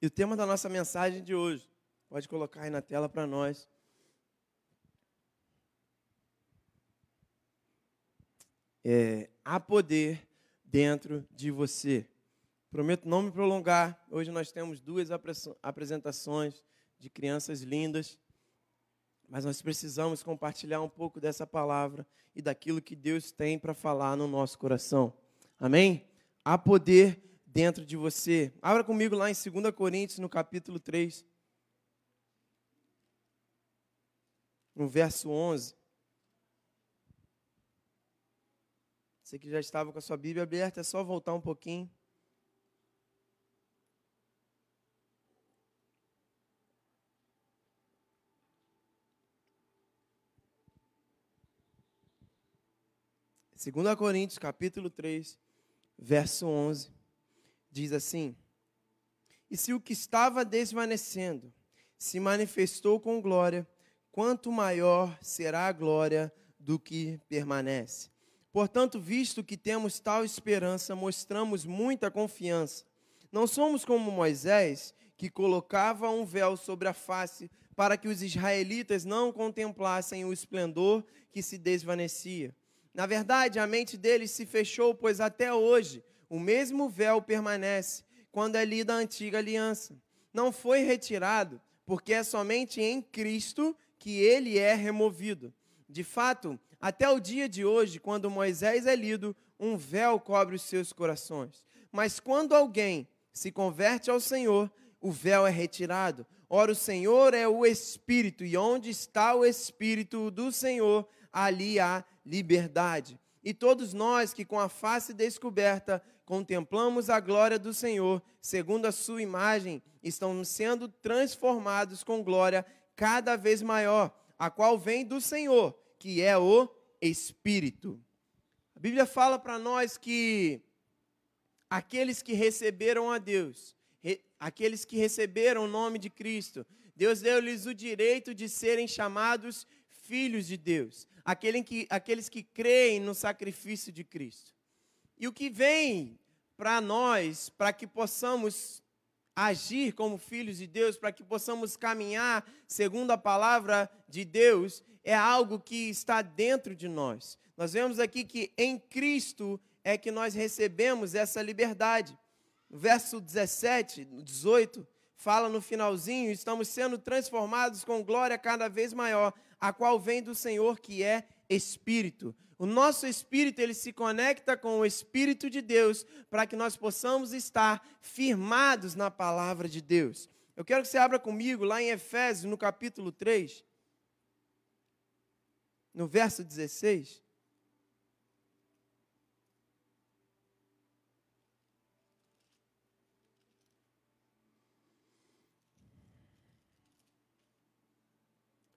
E o tema da nossa mensagem de hoje, pode colocar aí na tela para nós. É, há poder dentro de você. Prometo não me prolongar. Hoje nós temos duas apresentações de crianças lindas, mas nós precisamos compartilhar um pouco dessa palavra e daquilo que Deus tem para falar no nosso coração. Amém? Há poder dentro de você. Abra comigo lá em 2 Coríntios, no capítulo 3, no verso 11. Você que já estava com a sua Bíblia aberta, é só voltar um pouquinho. Segunda Coríntios, capítulo 3, verso 11 diz assim: E se o que estava desvanecendo se manifestou com glória, quanto maior será a glória do que permanece. Portanto, visto que temos tal esperança, mostramos muita confiança. Não somos como Moisés, que colocava um véu sobre a face para que os israelitas não contemplassem o esplendor que se desvanecia. Na verdade, a mente deles se fechou, pois até hoje o mesmo véu permanece quando é lida a antiga aliança. Não foi retirado, porque é somente em Cristo que ele é removido. De fato, até o dia de hoje, quando Moisés é lido, um véu cobre os seus corações. Mas quando alguém se converte ao Senhor, o véu é retirado. Ora, o Senhor é o Espírito, e onde está o Espírito do Senhor, ali há liberdade. E todos nós que com a face descoberta contemplamos a glória do Senhor, segundo a sua imagem, estão sendo transformados com glória cada vez maior, a qual vem do Senhor, que é o Espírito. A Bíblia fala para nós que aqueles que receberam a Deus, aqueles que receberam o nome de Cristo, Deus deu-lhes o direito de serem chamados filhos de Deus, aqueles que, aqueles que creem no sacrifício de Cristo. E o que vem para nós, para que possamos agir como filhos de Deus, para que possamos caminhar segundo a palavra de Deus, é algo que está dentro de nós. Nós vemos aqui que em Cristo é que nós recebemos essa liberdade. Verso 17, 18, fala no finalzinho: estamos sendo transformados com glória cada vez maior, a qual vem do Senhor, que é Espírito. O nosso espírito ele se conecta com o espírito de Deus para que nós possamos estar firmados na palavra de Deus. Eu quero que você abra comigo lá em Efésios, no capítulo 3, no verso 16.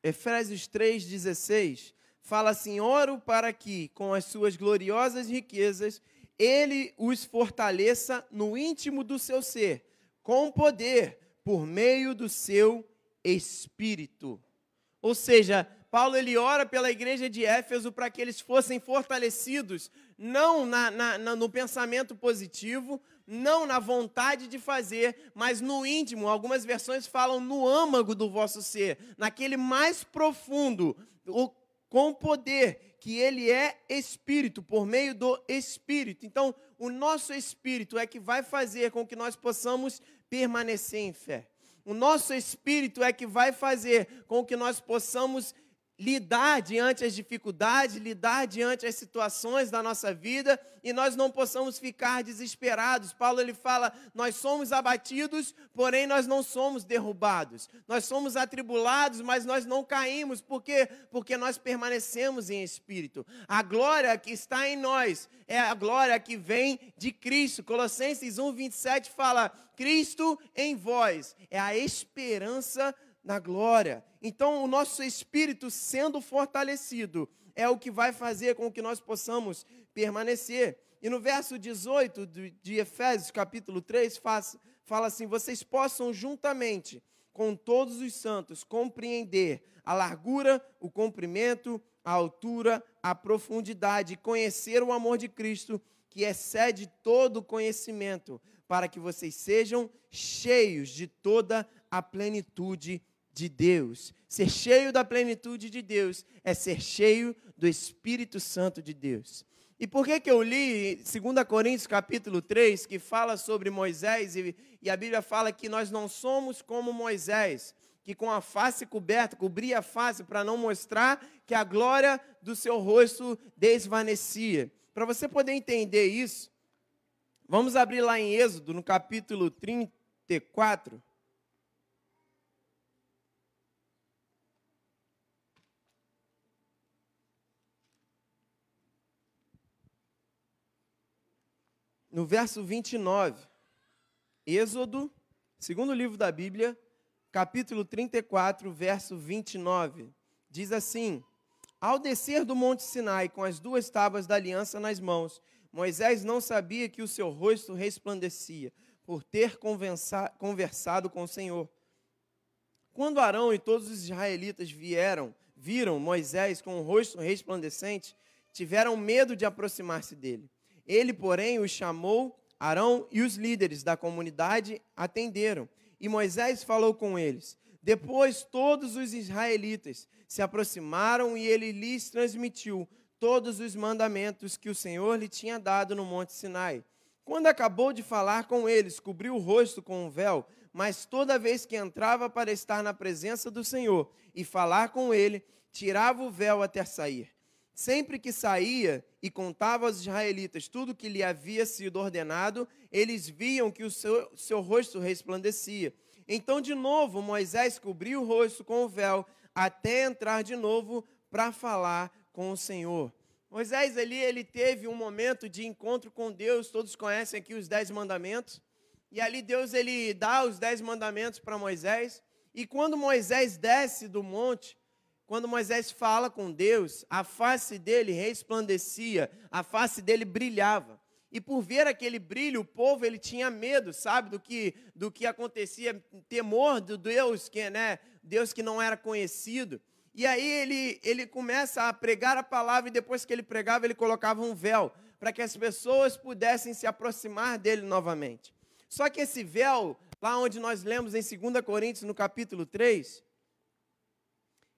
Efésios 3,16 fala assim: oro para que, com as suas gloriosas riquezas, ele os fortaleça no íntimo do seu ser, com poder, por meio do seu espírito. Ou seja, Paulo ele ora pela igreja de Éfeso para que eles fossem fortalecidos, não na, na, na, no pensamento positivo, não na vontade de fazer, mas no íntimo. Algumas versões falam no âmago do vosso ser, naquele mais profundo, com poder, que ele é espírito, por meio do espírito. Então, o nosso espírito é que vai fazer com que nós possamos permanecer em fé. O nosso espírito é que vai fazer com que nós possamos lidar diante as dificuldades, lidar diante as situações da nossa vida e nós não possamos ficar desesperados. Paulo ele fala: "Nós somos abatidos, porém nós não somos derrubados. Nós somos atribulados, mas nós não caímos, porque porque nós permanecemos em espírito. A glória que está em nós é a glória que vem de Cristo. Colossenses 1:27 fala: Cristo em vós é a esperança na glória. Então, o nosso espírito sendo fortalecido é o que vai fazer com que nós possamos permanecer. E no verso 18 de Efésios, capítulo 3, faz, fala assim: vocês possam juntamente com todos os santos compreender a largura, o comprimento, a altura, a profundidade, conhecer o amor de Cristo que excede todo conhecimento, para que vocês sejam cheios de toda a plenitude de Deus. Ser cheio da plenitude de Deus é ser cheio do Espírito Santo de Deus. E por que, que eu li 2 Coríntios capítulo 3, que fala sobre Moisés, e, e a Bíblia fala que nós não somos como Moisés, que com a face coberta, cobria a face para não mostrar que a glória do seu rosto desvanecia. Para você poder entender isso, vamos abrir lá em Êxodo, no capítulo 34. No verso 29. Êxodo, segundo livro da Bíblia, capítulo 34, verso 29. Diz assim: Ao descer do monte Sinai com as duas tábuas da aliança nas mãos, Moisés não sabia que o seu rosto resplandecia, por ter conversado com o Senhor. Quando Arão e todos os israelitas vieram, viram Moisés com o rosto resplandecente, tiveram medo de aproximar-se dele. Ele, porém, os chamou, Arão e os líderes da comunidade atenderam. E Moisés falou com eles. Depois todos os israelitas se aproximaram e ele lhes transmitiu todos os mandamentos que o Senhor lhe tinha dado no Monte Sinai. Quando acabou de falar com eles, cobriu o rosto com um véu, mas toda vez que entrava para estar na presença do Senhor e falar com ele, tirava o véu até sair. Sempre que saía e contava aos israelitas tudo que lhe havia sido ordenado, eles viam que o seu, seu rosto resplandecia. Então, de novo, Moisés cobriu o rosto com o véu até entrar de novo para falar com o Senhor. Moisés ali, ele teve um momento de encontro com Deus, todos conhecem aqui os dez mandamentos, e ali Deus, ele dá os dez mandamentos para Moisés, e quando Moisés desce do monte, quando Moisés fala com Deus, a face dele resplandecia, a face dele brilhava. E por ver aquele brilho, o povo ele tinha medo, sabe, do que do que acontecia, temor do Deus que, né, Deus que não era conhecido. E aí ele ele começa a pregar a palavra e depois que ele pregava, ele colocava um véu para que as pessoas pudessem se aproximar dele novamente. Só que esse véu, lá onde nós lemos em 2 Coríntios, no capítulo 3,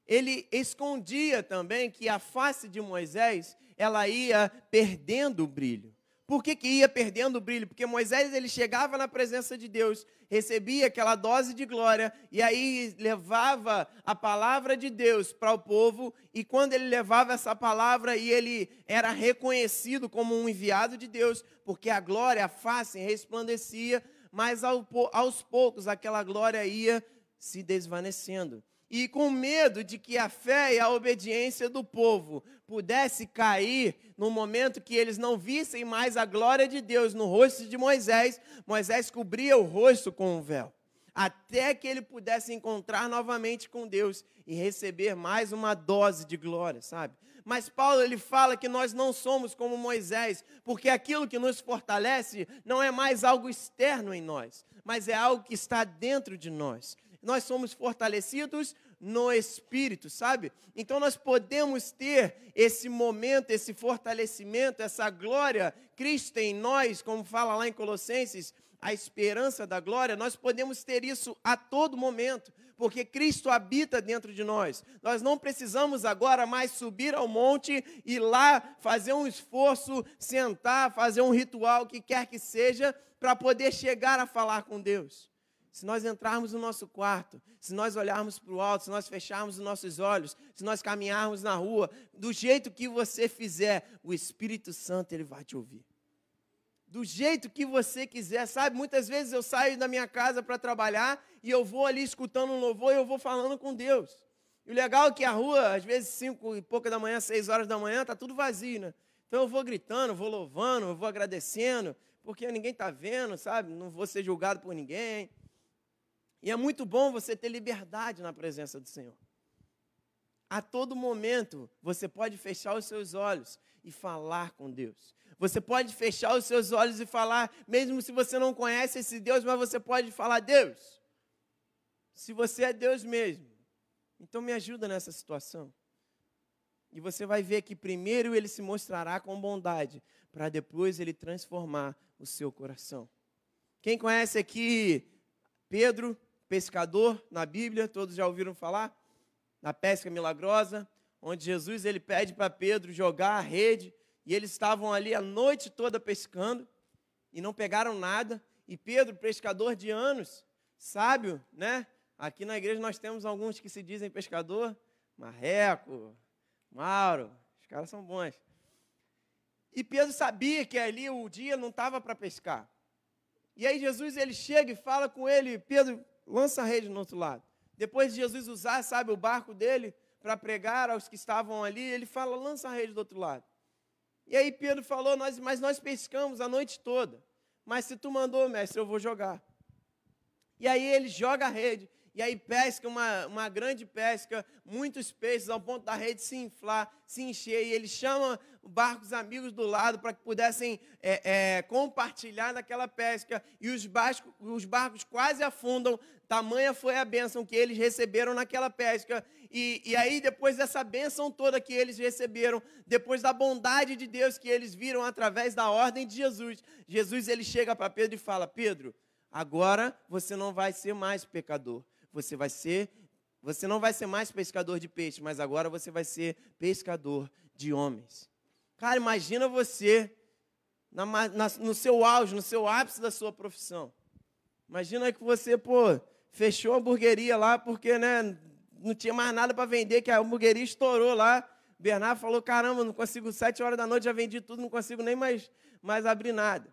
ele escondia também que a face de Moisés ela ia perdendo o brilho. Por que, que ia perdendo o brilho? Porque Moisés ele chegava na presença de Deus, recebia aquela dose de glória e aí levava a palavra de Deus para o povo e quando ele levava essa palavra e ele era reconhecido como um enviado de Deus, porque a glória, a face resplandecia, mas aos poucos aquela glória ia se desvanecendo e com medo de que a fé e a obediência do povo pudesse cair no momento que eles não vissem mais a glória de Deus no rosto de Moisés, Moisés cobria o rosto com um véu, até que ele pudesse encontrar novamente com Deus e receber mais uma dose de glória, sabe? Mas Paulo ele fala que nós não somos como Moisés, porque aquilo que nos fortalece não é mais algo externo em nós, mas é algo que está dentro de nós nós somos fortalecidos no espírito, sabe? Então nós podemos ter esse momento, esse fortalecimento, essa glória, Cristo em nós, como fala lá em Colossenses, a esperança da glória, nós podemos ter isso a todo momento, porque Cristo habita dentro de nós. Nós não precisamos agora mais subir ao monte e lá fazer um esforço, sentar, fazer um ritual, o que quer que seja, para poder chegar a falar com Deus se nós entrarmos no nosso quarto, se nós olharmos para o alto, se nós fecharmos os nossos olhos, se nós caminharmos na rua, do jeito que você fizer, o Espírito Santo ele vai te ouvir. Do jeito que você quiser, sabe? Muitas vezes eu saio da minha casa para trabalhar e eu vou ali escutando um louvor e eu vou falando com Deus. E o legal é que a rua, às vezes cinco e pouca da manhã, seis horas da manhã, tá tudo vazio, né? Então eu vou gritando, vou louvando, eu vou agradecendo, porque ninguém está vendo, sabe? Não vou ser julgado por ninguém. E é muito bom você ter liberdade na presença do Senhor. A todo momento, você pode fechar os seus olhos e falar com Deus. Você pode fechar os seus olhos e falar, mesmo se você não conhece esse Deus, mas você pode falar: Deus, se você é Deus mesmo, então me ajuda nessa situação. E você vai ver que primeiro ele se mostrará com bondade, para depois ele transformar o seu coração. Quem conhece aqui Pedro, pescador na Bíblia, todos já ouviram falar? Na pesca milagrosa, onde Jesus ele pede para Pedro jogar a rede, e eles estavam ali a noite toda pescando e não pegaram nada. E Pedro, pescador de anos, sábio, né? Aqui na igreja nós temos alguns que se dizem pescador, Marreco, Mauro, os caras são bons. E Pedro sabia que ali o dia não estava para pescar. E aí Jesus ele chega e fala com ele, Pedro, lança a rede no outro lado. Depois de Jesus usar, sabe, o barco dele para pregar aos que estavam ali, ele fala, lança a rede do outro lado. E aí Pedro falou, nós, mas nós pescamos a noite toda. Mas se tu mandou, mestre, eu vou jogar. E aí ele joga a rede e aí pesca uma, uma grande pesca, muitos peixes, ao ponto da rede se inflar, se encher, e ele chama barcos amigos do lado para que pudessem é, é, compartilhar naquela pesca, e os barcos, os barcos quase afundam, tamanha foi a bênção que eles receberam naquela pesca, e, e aí depois dessa bênção toda que eles receberam, depois da bondade de Deus que eles viram através da ordem de Jesus, Jesus ele chega para Pedro e fala, Pedro, agora você não vai ser mais pecador, você vai ser, você não vai ser mais pescador de peixe, mas agora você vai ser pescador de homens. Cara, imagina você na, na, no seu auge, no seu ápice da sua profissão. Imagina que você, pô, fechou a hamburgueria lá porque, né, não tinha mais nada para vender, que a hamburgueria estourou lá. Bernardo falou: caramba, não consigo, sete horas da noite já vendi tudo, não consigo nem mais, mais abrir nada.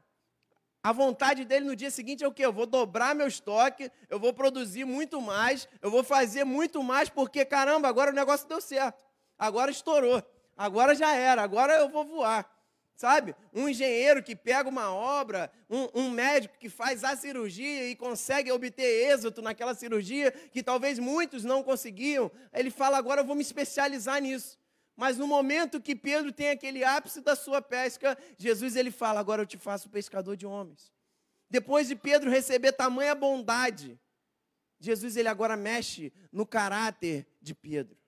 A vontade dele no dia seguinte é o quê? Eu vou dobrar meu estoque, eu vou produzir muito mais, eu vou fazer muito mais, porque caramba, agora o negócio deu certo. Agora estourou. Agora já era, agora eu vou voar. Sabe? Um engenheiro que pega uma obra, um, um, médico que faz a cirurgia e consegue obter êxito naquela cirurgia que talvez muitos não conseguiam, ele fala: agora eu vou me especializar nisso. Mas no momento que Pedro tem aquele ápice da sua pesca, Jesus ele fala: Agora eu te faço pescador de homens. Depois de Pedro receber tamanha bondade, Jesus ele agora mexe no caráter de Pedro.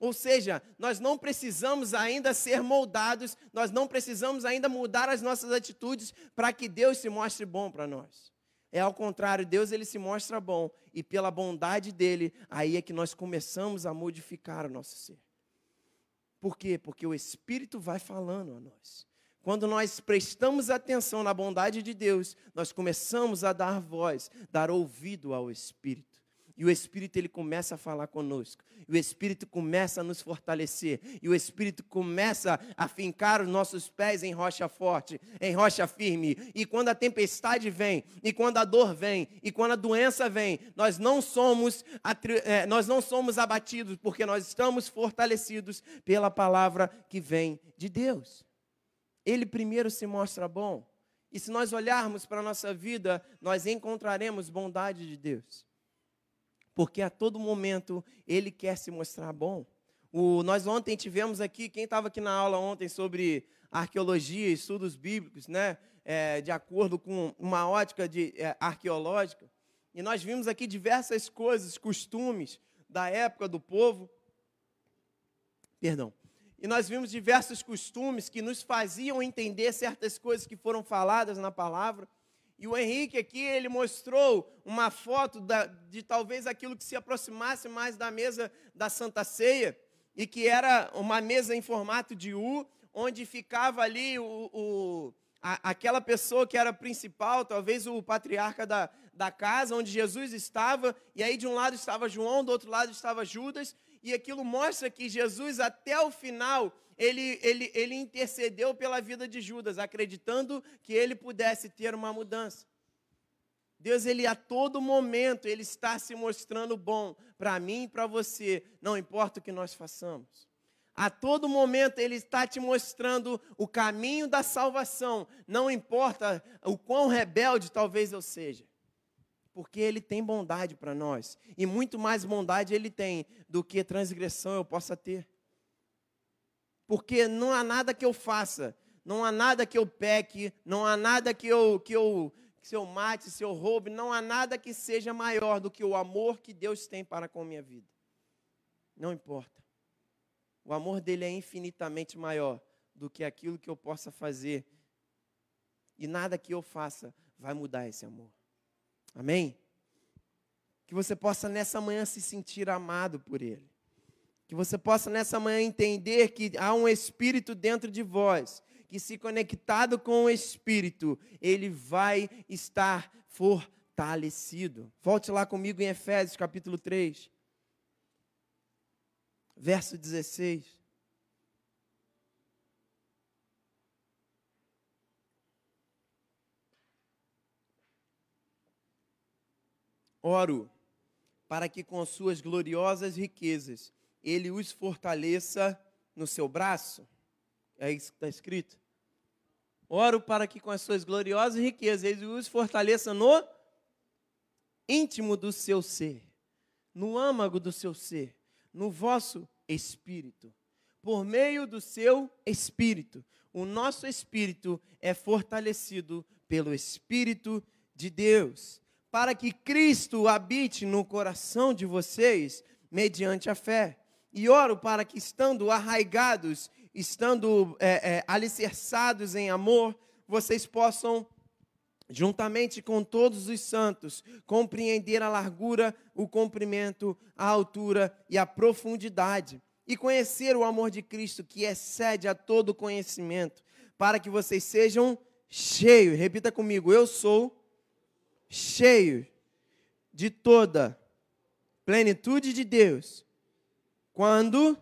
Ou seja, nós não precisamos ainda ser moldados, nós não precisamos ainda mudar as nossas atitudes para que Deus se mostre bom para nós. É ao contrário, Deus ele se mostra bom e pela bondade dele, aí é que nós começamos a modificar o nosso ser. Por quê? Porque o Espírito vai falando a nós. Quando nós prestamos atenção na bondade de Deus, nós começamos a dar voz, dar ouvido ao Espírito. E o Espírito ele começa a falar conosco. E o Espírito começa a nos fortalecer. E o Espírito começa a fincar os nossos pés em rocha forte, em rocha firme. E quando a tempestade vem, e quando a dor vem, e quando a doença vem, nós não somos, é, nós não somos abatidos, porque nós estamos fortalecidos pela palavra que vem de Deus. Ele primeiro se mostra bom. E se nós olharmos para a nossa vida, nós encontraremos bondade de Deus porque a todo momento ele quer se mostrar bom. O, nós ontem tivemos aqui, quem estava aqui na aula ontem sobre arqueologia, estudos bíblicos, né, é, de acordo com uma ótica de, é, arqueológica, e nós vimos aqui diversas coisas, costumes da época do povo. Perdão. E nós vimos diversos costumes que nos faziam entender certas coisas que foram faladas na palavra. E o Henrique aqui, ele mostrou uma foto da, de talvez aquilo que se aproximasse mais da mesa da Santa Ceia, e que era uma mesa em formato de U, onde ficava ali o, o a, aquela pessoa que era principal, talvez o patriarca da, da casa, onde Jesus estava, e aí de um lado estava João, do outro lado estava Judas, e aquilo mostra que Jesus, até o final, ele, ele, ele intercedeu pela vida de Judas, acreditando que ele pudesse ter uma mudança. Deus, ele a todo momento, ele está se mostrando bom para mim e para você, não importa o que nós façamos. A todo momento ele está te mostrando o caminho da salvação, não importa o quão rebelde talvez eu seja. Porque ele tem bondade para nós, e muito mais bondade ele tem do que transgressão eu possa ter porque não há nada que eu faça, não há nada que eu peque, não há nada que eu, que eu, se eu mate, se eu roube, não há nada que seja maior do que o amor que Deus tem para com a minha vida. Não importa. O amor dele é infinitamente maior do que aquilo que eu possa fazer. E nada que eu faça vai mudar esse amor. Amém? Que você possa nessa manhã se sentir amado por Ele. Que você possa nessa manhã entender que há um Espírito dentro de vós, que se conectado com o Espírito, ele vai estar fortalecido. Volte lá comigo em Efésios capítulo 3, verso 16. Oro para que com suas gloriosas riquezas ele os fortaleça no seu braço. É isso que está escrito. Oro para que com as suas gloriosas riquezas ele os fortaleça no íntimo do seu ser, no âmago do seu ser, no vosso espírito, por meio do seu espírito. O nosso espírito é fortalecido pelo Espírito de Deus, para que Cristo habite no coração de vocês mediante a fé. E oro para que, estando arraigados, estando é, é, alicerçados em amor, vocês possam, juntamente com todos os santos, compreender a largura, o comprimento, a altura e a profundidade, e conhecer o amor de Cristo, que excede a todo conhecimento, para que vocês sejam cheios. Repita comigo: eu sou cheio de toda plenitude de Deus quando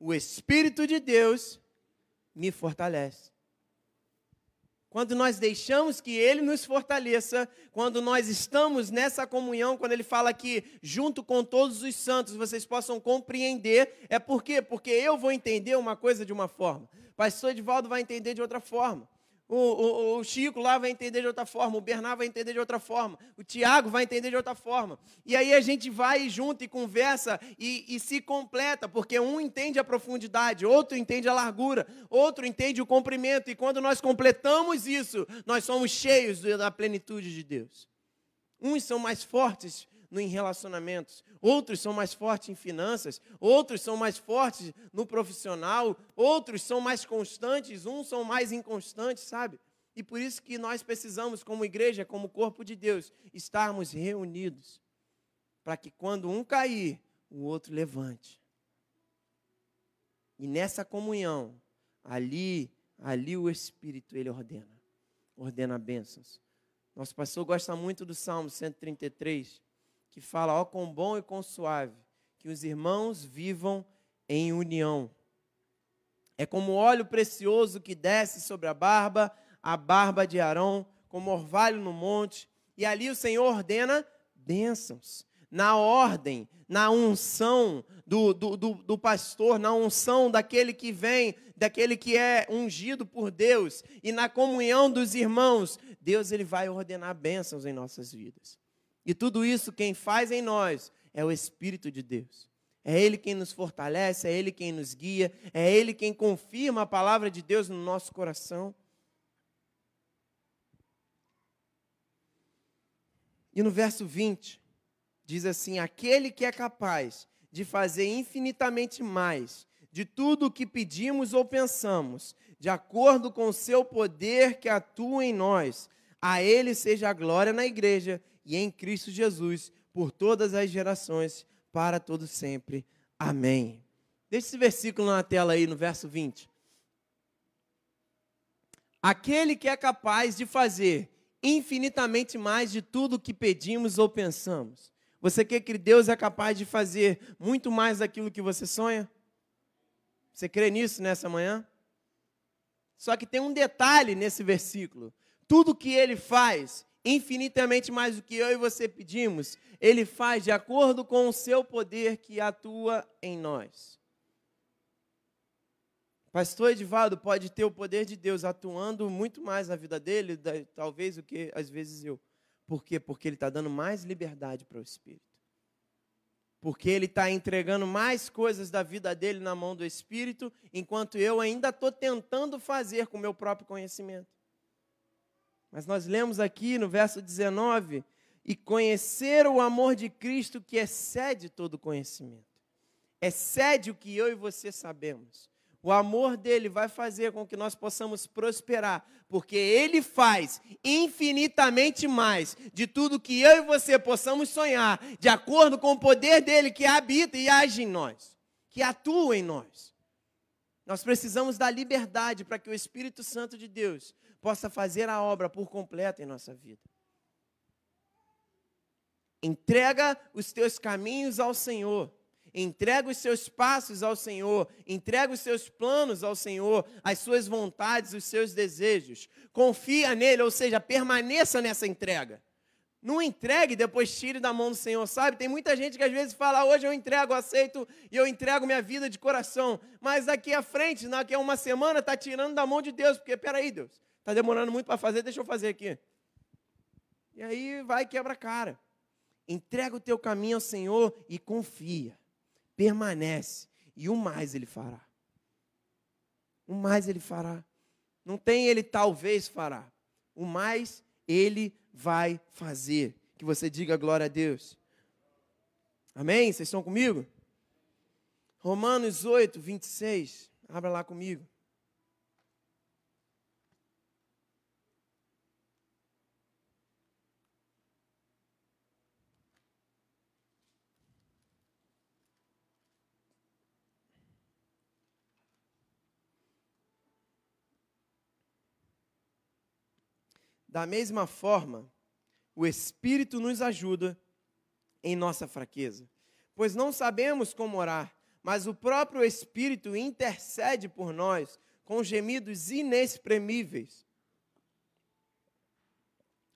o Espírito de Deus me fortalece. Quando nós deixamos que Ele nos fortaleça, quando nós estamos nessa comunhão, quando Ele fala que junto com todos os santos vocês possam compreender, é por quê? Porque eu vou entender uma coisa de uma forma, pastor Edivaldo vai entender de outra forma. O, o, o, Chico lá vai entender de outra forma, o Bernardo vai entender de outra forma, o Tiago vai entender de outra forma. E aí a gente vai junto e conversa e, e, se completa, porque um entende a profundidade, outro entende a largura, outro entende o comprimento. E quando nós completamos isso, nós somos cheios da plenitude de Deus. Uns são mais fortes em relacionamentos, outros são mais fortes em finanças, outros são mais fortes no profissional, outros são mais constantes, uns são mais inconstantes, sabe? E por isso que nós precisamos, como igreja, como corpo de Deus, estarmos reunidos, para que quando um cair, o outro levante. E nessa comunhão, ali, ali o Espírito ele ordena, ordena bênçãos. Nosso pastor gosta muito do Salmo 133, que fala: ó, quão bom e quão suave, que os irmãos vivam em união. É como óleo precioso que desce sobre a barba, a barba de Arão, como orvalho no monte, e ali o Senhor ordena bênçãos. Na ordem, na unção do, do, do, do pastor, na unção daquele que vem, daquele que é ungido por Deus, e na comunhão dos irmãos, Deus ele vai ordenar bênçãos em nossas vidas. E tudo isso quem faz em nós é o Espírito de Deus. É Ele quem nos fortalece, é Ele quem nos guia, é Ele quem confirma a palavra de Deus no nosso coração. E no verso 20, diz assim: Aquele que é capaz de fazer infinitamente mais de tudo o que pedimos ou pensamos, de acordo com o seu poder que atua em nós, a Ele seja a glória na igreja e em Cristo Jesus por todas as gerações, para todo sempre. Amém. Deixa esse versículo na tela aí, no verso 20. Aquele que é capaz de fazer infinitamente mais de tudo que pedimos ou pensamos. Você quer que Deus é capaz de fazer muito mais daquilo que você sonha? Você crê nisso nessa manhã? Só que tem um detalhe nesse versículo. Tudo que ele faz, infinitamente mais do que eu e você pedimos, Ele faz de acordo com o seu poder que atua em nós. Pastor Edivaldo pode ter o poder de Deus atuando muito mais na vida dele, talvez, do que às vezes eu. Por quê? Porque ele está dando mais liberdade para o Espírito. Porque ele está entregando mais coisas da vida dele na mão do Espírito, enquanto eu ainda estou tentando fazer com o meu próprio conhecimento. Mas nós lemos aqui no verso 19: e conhecer o amor de Cristo que excede todo conhecimento, excede o que eu e você sabemos. o amor dele vai fazer com que nós possamos prosperar, porque ele faz infinitamente mais de tudo que eu e você possamos sonhar, de acordo com o poder dele que habita e age em nós, que atua em nós. Nós precisamos da liberdade para que o Espírito Santo de Deus possa fazer a obra por completo em nossa vida. Entrega os teus caminhos ao Senhor Entrega os seus passos ao Senhor, entrega os seus planos ao Senhor, as suas vontades, os seus desejos. Confia nele, ou seja, permaneça nessa entrega. Não entregue e depois tire da mão do Senhor, sabe? Tem muita gente que às vezes fala, hoje eu entrego, aceito e eu entrego minha vida de coração. Mas daqui à frente, daqui a uma semana, está tirando da mão de Deus, porque peraí, Deus, está demorando muito para fazer, deixa eu fazer aqui. E aí vai quebra a cara. Entrega o teu caminho ao Senhor e confia permanece. E o mais ele fará. O mais ele fará. Não tem ele talvez fará. O mais ele vai fazer. Que você diga glória a Deus. Amém? Vocês estão comigo? Romanos 8, 26. Abra lá comigo. Da mesma forma, o Espírito nos ajuda em nossa fraqueza, pois não sabemos como orar, mas o próprio Espírito intercede por nós com gemidos inexprimíveis.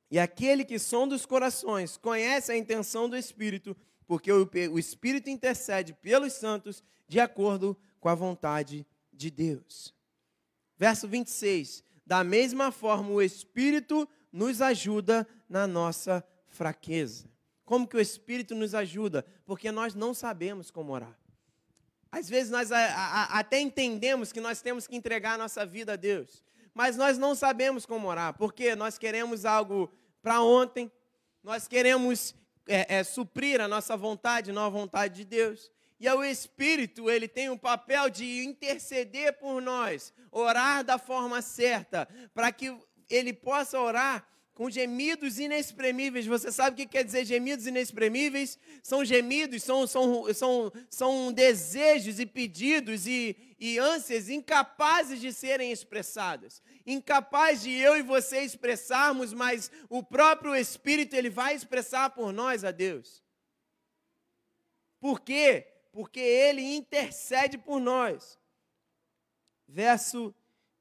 E aquele que sonda os corações conhece a intenção do Espírito, porque o Espírito intercede pelos santos de acordo com a vontade de Deus. Verso 26. Da mesma forma, o Espírito nos ajuda na nossa fraqueza. Como que o Espírito nos ajuda? Porque nós não sabemos como orar. Às vezes nós a, a, até entendemos que nós temos que entregar a nossa vida a Deus, mas nós não sabemos como orar, porque nós queremos algo para ontem, nós queremos é, é, suprir a nossa vontade, não a vontade de Deus. E o Espírito, ele tem o papel de interceder por nós, orar da forma certa, para que ele possa orar com gemidos inexprimíveis. Você sabe o que quer dizer gemidos inexprimíveis? São gemidos, são, são, são, são desejos e pedidos e, e ânsias incapazes de serem expressadas. Incapaz de eu e você expressarmos, mas o próprio Espírito ele vai expressar por nós a Deus. Por quê? Porque ele intercede por nós. Verso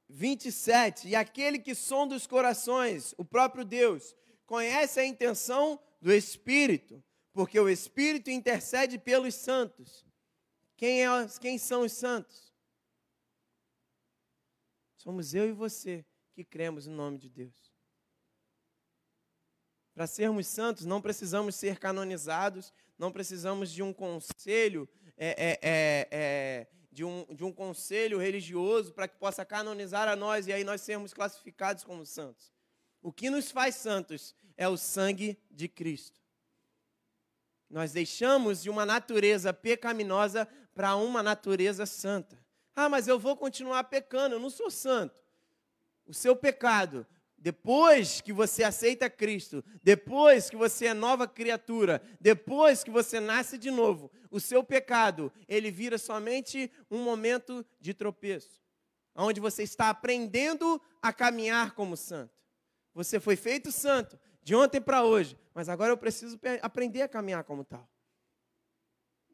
27. E aquele que sonda os corações, o próprio Deus, conhece a intenção do Espírito, porque o Espírito intercede pelos santos. Quem, é, quem são os santos? Somos eu e você que cremos no nome de Deus. Para sermos santos, não precisamos ser canonizados, não precisamos de um conselho é, é, é, é de um, de um conselho religioso para que possa canonizar a nós e aí nós sermos classificados como santos. O que nos faz santos é o sangue de Cristo. Nós deixamos de uma natureza pecaminosa para uma natureza santa. Ah, mas eu vou continuar pecando, eu não sou santo. O seu pecado depois que você aceita Cristo, depois que você é nova criatura, depois que você nasce de novo, o seu pecado, ele vira somente um momento de tropeço, onde você está aprendendo a caminhar como santo. Você foi feito santo de ontem para hoje, mas agora eu preciso aprender a caminhar como tal.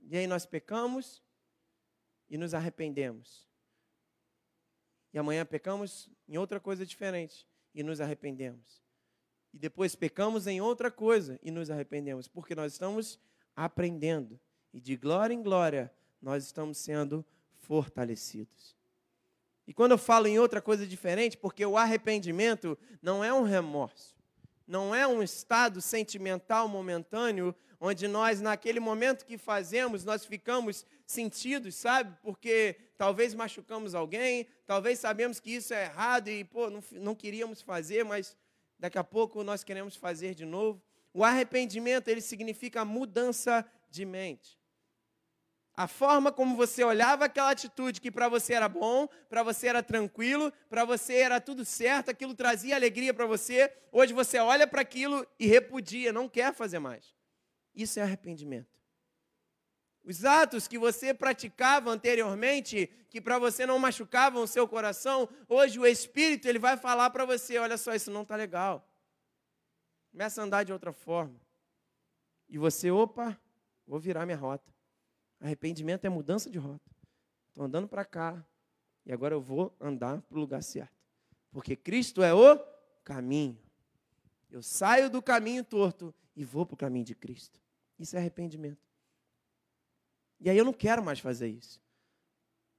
E aí nós pecamos e nos arrependemos. E amanhã pecamos em outra coisa diferente e nos arrependemos. E depois pecamos em outra coisa e nos arrependemos, porque nós estamos aprendendo. E de glória em glória, nós estamos sendo fortalecidos. E quando eu falo em outra coisa diferente, porque o arrependimento não é um remorso, não é um estado sentimental momentâneo, onde nós, naquele momento que fazemos, nós ficamos sentidos, sabe? Porque talvez machucamos alguém, talvez sabemos que isso é errado e, pô, não, não queríamos fazer, mas daqui a pouco nós queremos fazer de novo. O arrependimento, ele significa mudança de mente. A forma como você olhava aquela atitude que para você era bom, para você era tranquilo, para você era tudo certo, aquilo trazia alegria para você, hoje você olha para aquilo e repudia, não quer fazer mais. Isso é arrependimento. Os atos que você praticava anteriormente, que para você não machucavam o seu coração, hoje o Espírito ele vai falar para você: olha só, isso não está legal. Começa a andar de outra forma. E você, opa, vou virar minha rota. Arrependimento é mudança de rota. Estou andando para cá e agora eu vou andar para o lugar certo. Porque Cristo é o caminho. Eu saio do caminho torto e vou para o caminho de Cristo. Isso é arrependimento. E aí eu não quero mais fazer isso.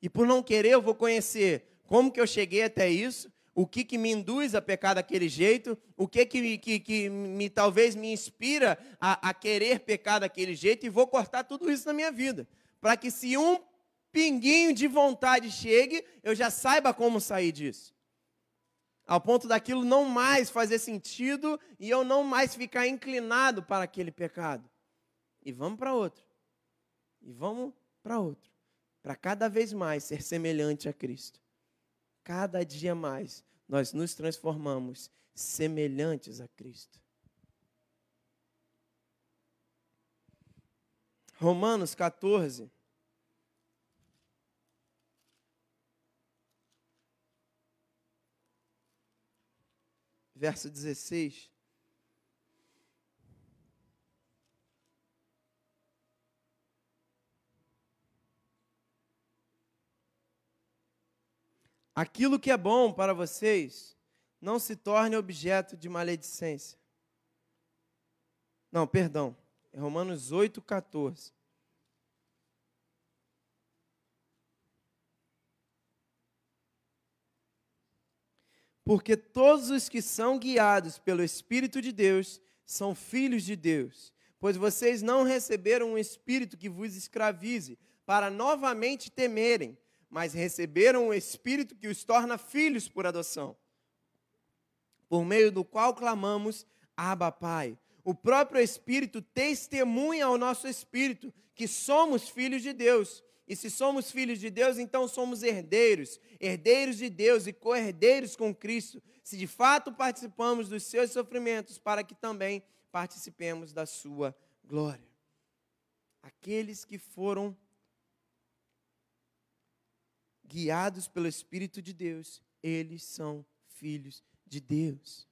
E por não querer, eu vou conhecer como que eu cheguei até isso, o que, que me induz a pecar daquele jeito, o que que, que, que me talvez me inspira a, a querer pecar daquele jeito, e vou cortar tudo isso na minha vida. Para que se um pinguinho de vontade chegue, eu já saiba como sair disso. Ao ponto daquilo não mais fazer sentido e eu não mais ficar inclinado para aquele pecado. E vamos para outro. E vamos para outro. Para cada vez mais ser semelhante a Cristo. Cada dia mais nós nos transformamos semelhantes a Cristo. Romanos 14. Verso 16. Aquilo que é bom para vocês não se torne objeto de maledicência. Não, perdão. É Romanos 8, 14. Porque todos os que são guiados pelo Espírito de Deus são filhos de Deus. Pois vocês não receberam um espírito que vos escravize, para novamente temerem, mas receberam o Espírito que os torna filhos por adoção, por meio do qual clamamos, Abba, Pai. O próprio Espírito testemunha ao nosso espírito que somos filhos de Deus. E se somos filhos de Deus, então somos herdeiros, herdeiros de Deus e co-herdeiros com Cristo, se de fato participamos dos seus sofrimentos, para que também participemos da sua glória. Aqueles que foram guiados pelo Espírito de Deus, eles são filhos de Deus.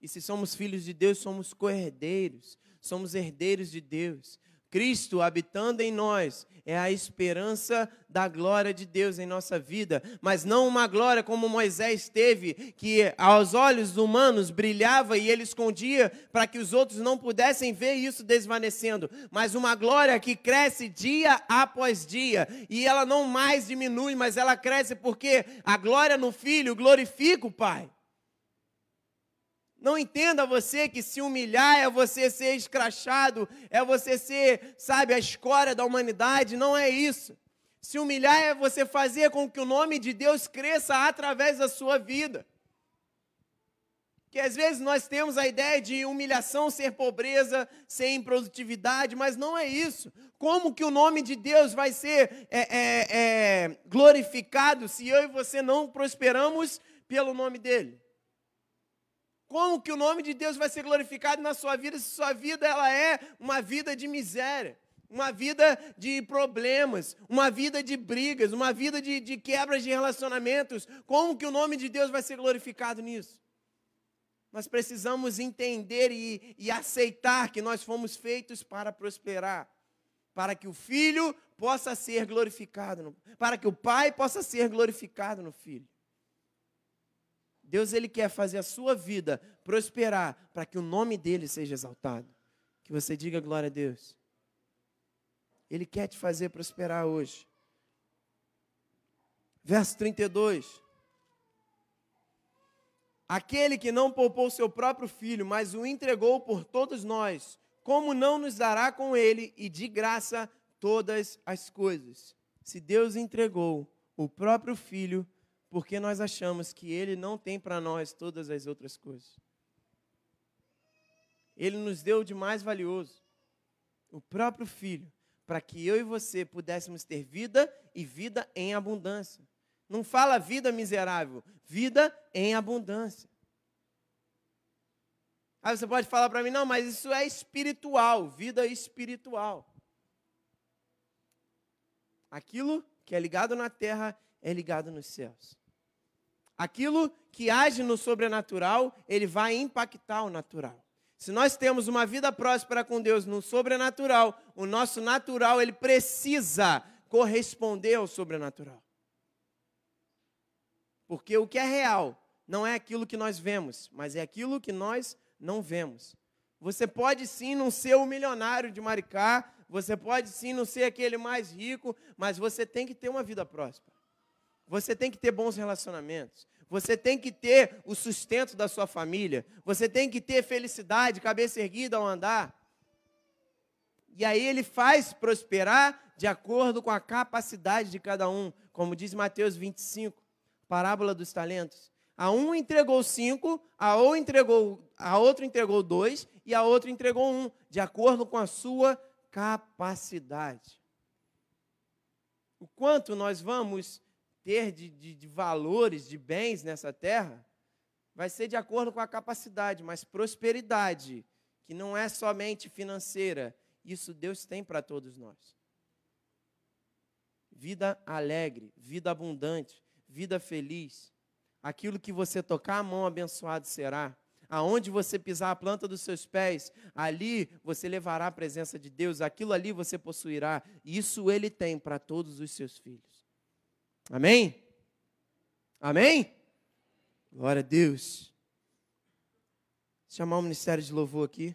E se somos filhos de Deus, somos co-herdeiros, somos herdeiros de Deus. Cristo habitando em nós é a esperança da glória de Deus em nossa vida, mas não uma glória como Moisés teve, que aos olhos humanos brilhava e ele escondia para que os outros não pudessem ver isso desvanecendo, mas uma glória que cresce dia após dia e ela não mais diminui, mas ela cresce porque a glória no Filho glorifica o Pai. Não entenda você que se humilhar é você ser escrachado, é você ser, sabe, a escória da humanidade. Não é isso. Se humilhar é você fazer com que o nome de Deus cresça através da sua vida. Que às vezes nós temos a ideia de humilhação ser pobreza, ser improdutividade, mas não é isso. Como que o nome de Deus vai ser é, é, é, glorificado se eu e você não prosperamos pelo nome dele? Como que o nome de Deus vai ser glorificado na sua vida se sua vida ela é uma vida de miséria, uma vida de problemas, uma vida de brigas, uma vida de, de quebras de relacionamentos? Como que o nome de Deus vai ser glorificado nisso? Nós precisamos entender e, e aceitar que nós fomos feitos para prosperar, para que o Filho possa ser glorificado, para que o Pai possa ser glorificado no Filho. Deus ele quer fazer a sua vida prosperar para que o nome dele seja exaltado. Que você diga glória a Deus. Ele quer te fazer prosperar hoje. Verso 32. Aquele que não poupou seu próprio filho, mas o entregou por todos nós, como não nos dará com ele e de graça todas as coisas? Se Deus entregou o próprio filho, porque nós achamos que Ele não tem para nós todas as outras coisas. Ele nos deu de mais valioso, o próprio Filho, para que eu e você pudéssemos ter vida e vida em abundância. Não fala vida miserável, vida em abundância. Aí você pode falar para mim, não, mas isso é espiritual, vida espiritual. Aquilo que é ligado na terra é ligado nos céus. Aquilo que age no sobrenatural, ele vai impactar o natural. Se nós temos uma vida próspera com Deus no sobrenatural, o nosso natural ele precisa corresponder ao sobrenatural. Porque o que é real não é aquilo que nós vemos, mas é aquilo que nós não vemos. Você pode sim não ser o milionário de Maricá, você pode sim não ser aquele mais rico, mas você tem que ter uma vida próspera. Você tem que ter bons relacionamentos. Você tem que ter o sustento da sua família. Você tem que ter felicidade, cabeça erguida ao andar. E aí ele faz prosperar de acordo com a capacidade de cada um, como diz Mateus 25, parábola dos talentos. A um entregou cinco, a outro entregou, a outro entregou dois e a outro entregou um, de acordo com a sua capacidade. O quanto nós vamos ter de, de, de valores, de bens nessa terra, vai ser de acordo com a capacidade, mas prosperidade, que não é somente financeira, isso Deus tem para todos nós. Vida alegre, vida abundante, vida feliz. Aquilo que você tocar a mão, abençoado será. Aonde você pisar a planta dos seus pés, ali você levará a presença de Deus, aquilo ali você possuirá. Isso ele tem para todos os seus filhos. Amém? Amém? Glória a Deus. Chamar o ministério de louvor aqui.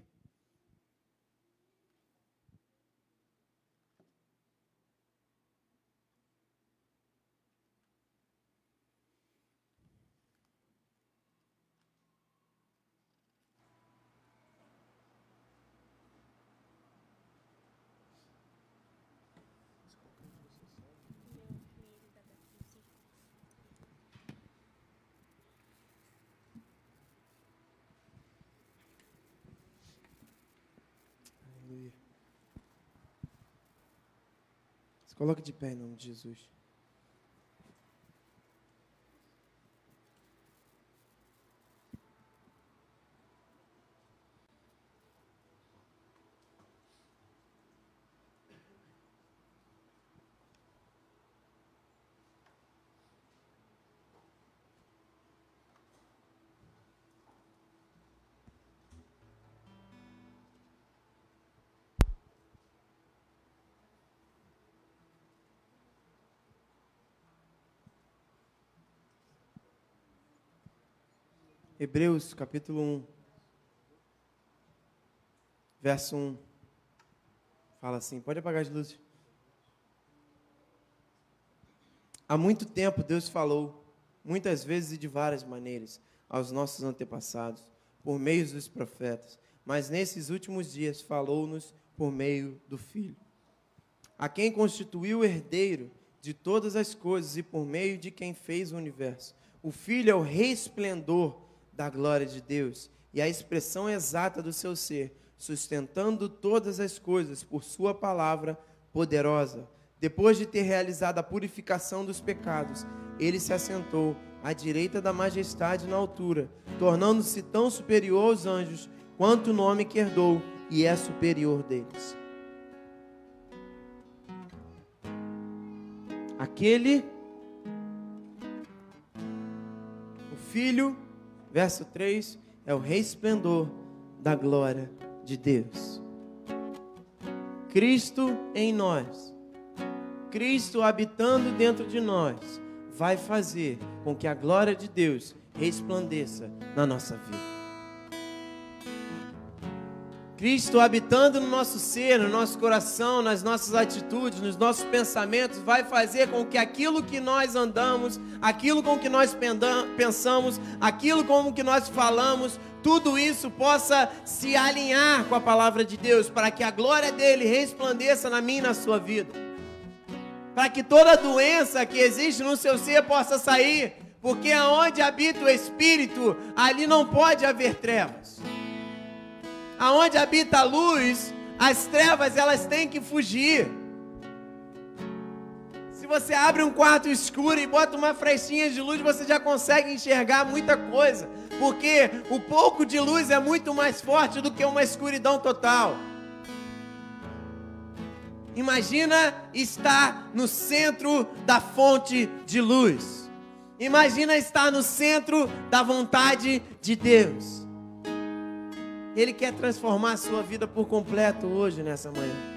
Coloque de pé em nome de Jesus. Hebreus capítulo 1, verso 1. Fala assim: pode apagar as luzes. Há muito tempo Deus falou, muitas vezes e de várias maneiras, aos nossos antepassados, por meio dos profetas, mas nesses últimos dias falou-nos por meio do Filho, a quem constituiu o herdeiro de todas as coisas e por meio de quem fez o universo. O Filho é o resplendor da glória de Deus e a expressão exata do seu ser, sustentando todas as coisas por Sua palavra poderosa. Depois de ter realizado a purificação dos pecados, ele se assentou à direita da majestade na altura, tornando-se tão superior aos anjos quanto o nome que herdou e é superior deles. Aquele, o Filho Verso 3 é o resplendor da glória de Deus. Cristo em nós, Cristo habitando dentro de nós, vai fazer com que a glória de Deus resplandeça na nossa vida. Cristo habitando no nosso ser, no nosso coração, nas nossas atitudes, nos nossos pensamentos, vai fazer com que aquilo que nós andamos, aquilo com que nós pensamos, aquilo com que nós falamos, tudo isso possa se alinhar com a palavra de Deus, para que a glória dele resplandeça na minha e na sua vida. Para que toda doença que existe no seu ser possa sair, porque aonde habita o Espírito, ali não pode haver trevas aonde habita a luz, as trevas elas têm que fugir. Se você abre um quarto escuro e bota uma frechinha de luz, você já consegue enxergar muita coisa. Porque o pouco de luz é muito mais forte do que uma escuridão total. Imagina estar no centro da fonte de luz. Imagina estar no centro da vontade de Deus. Ele quer transformar a sua vida por completo hoje, nessa manhã.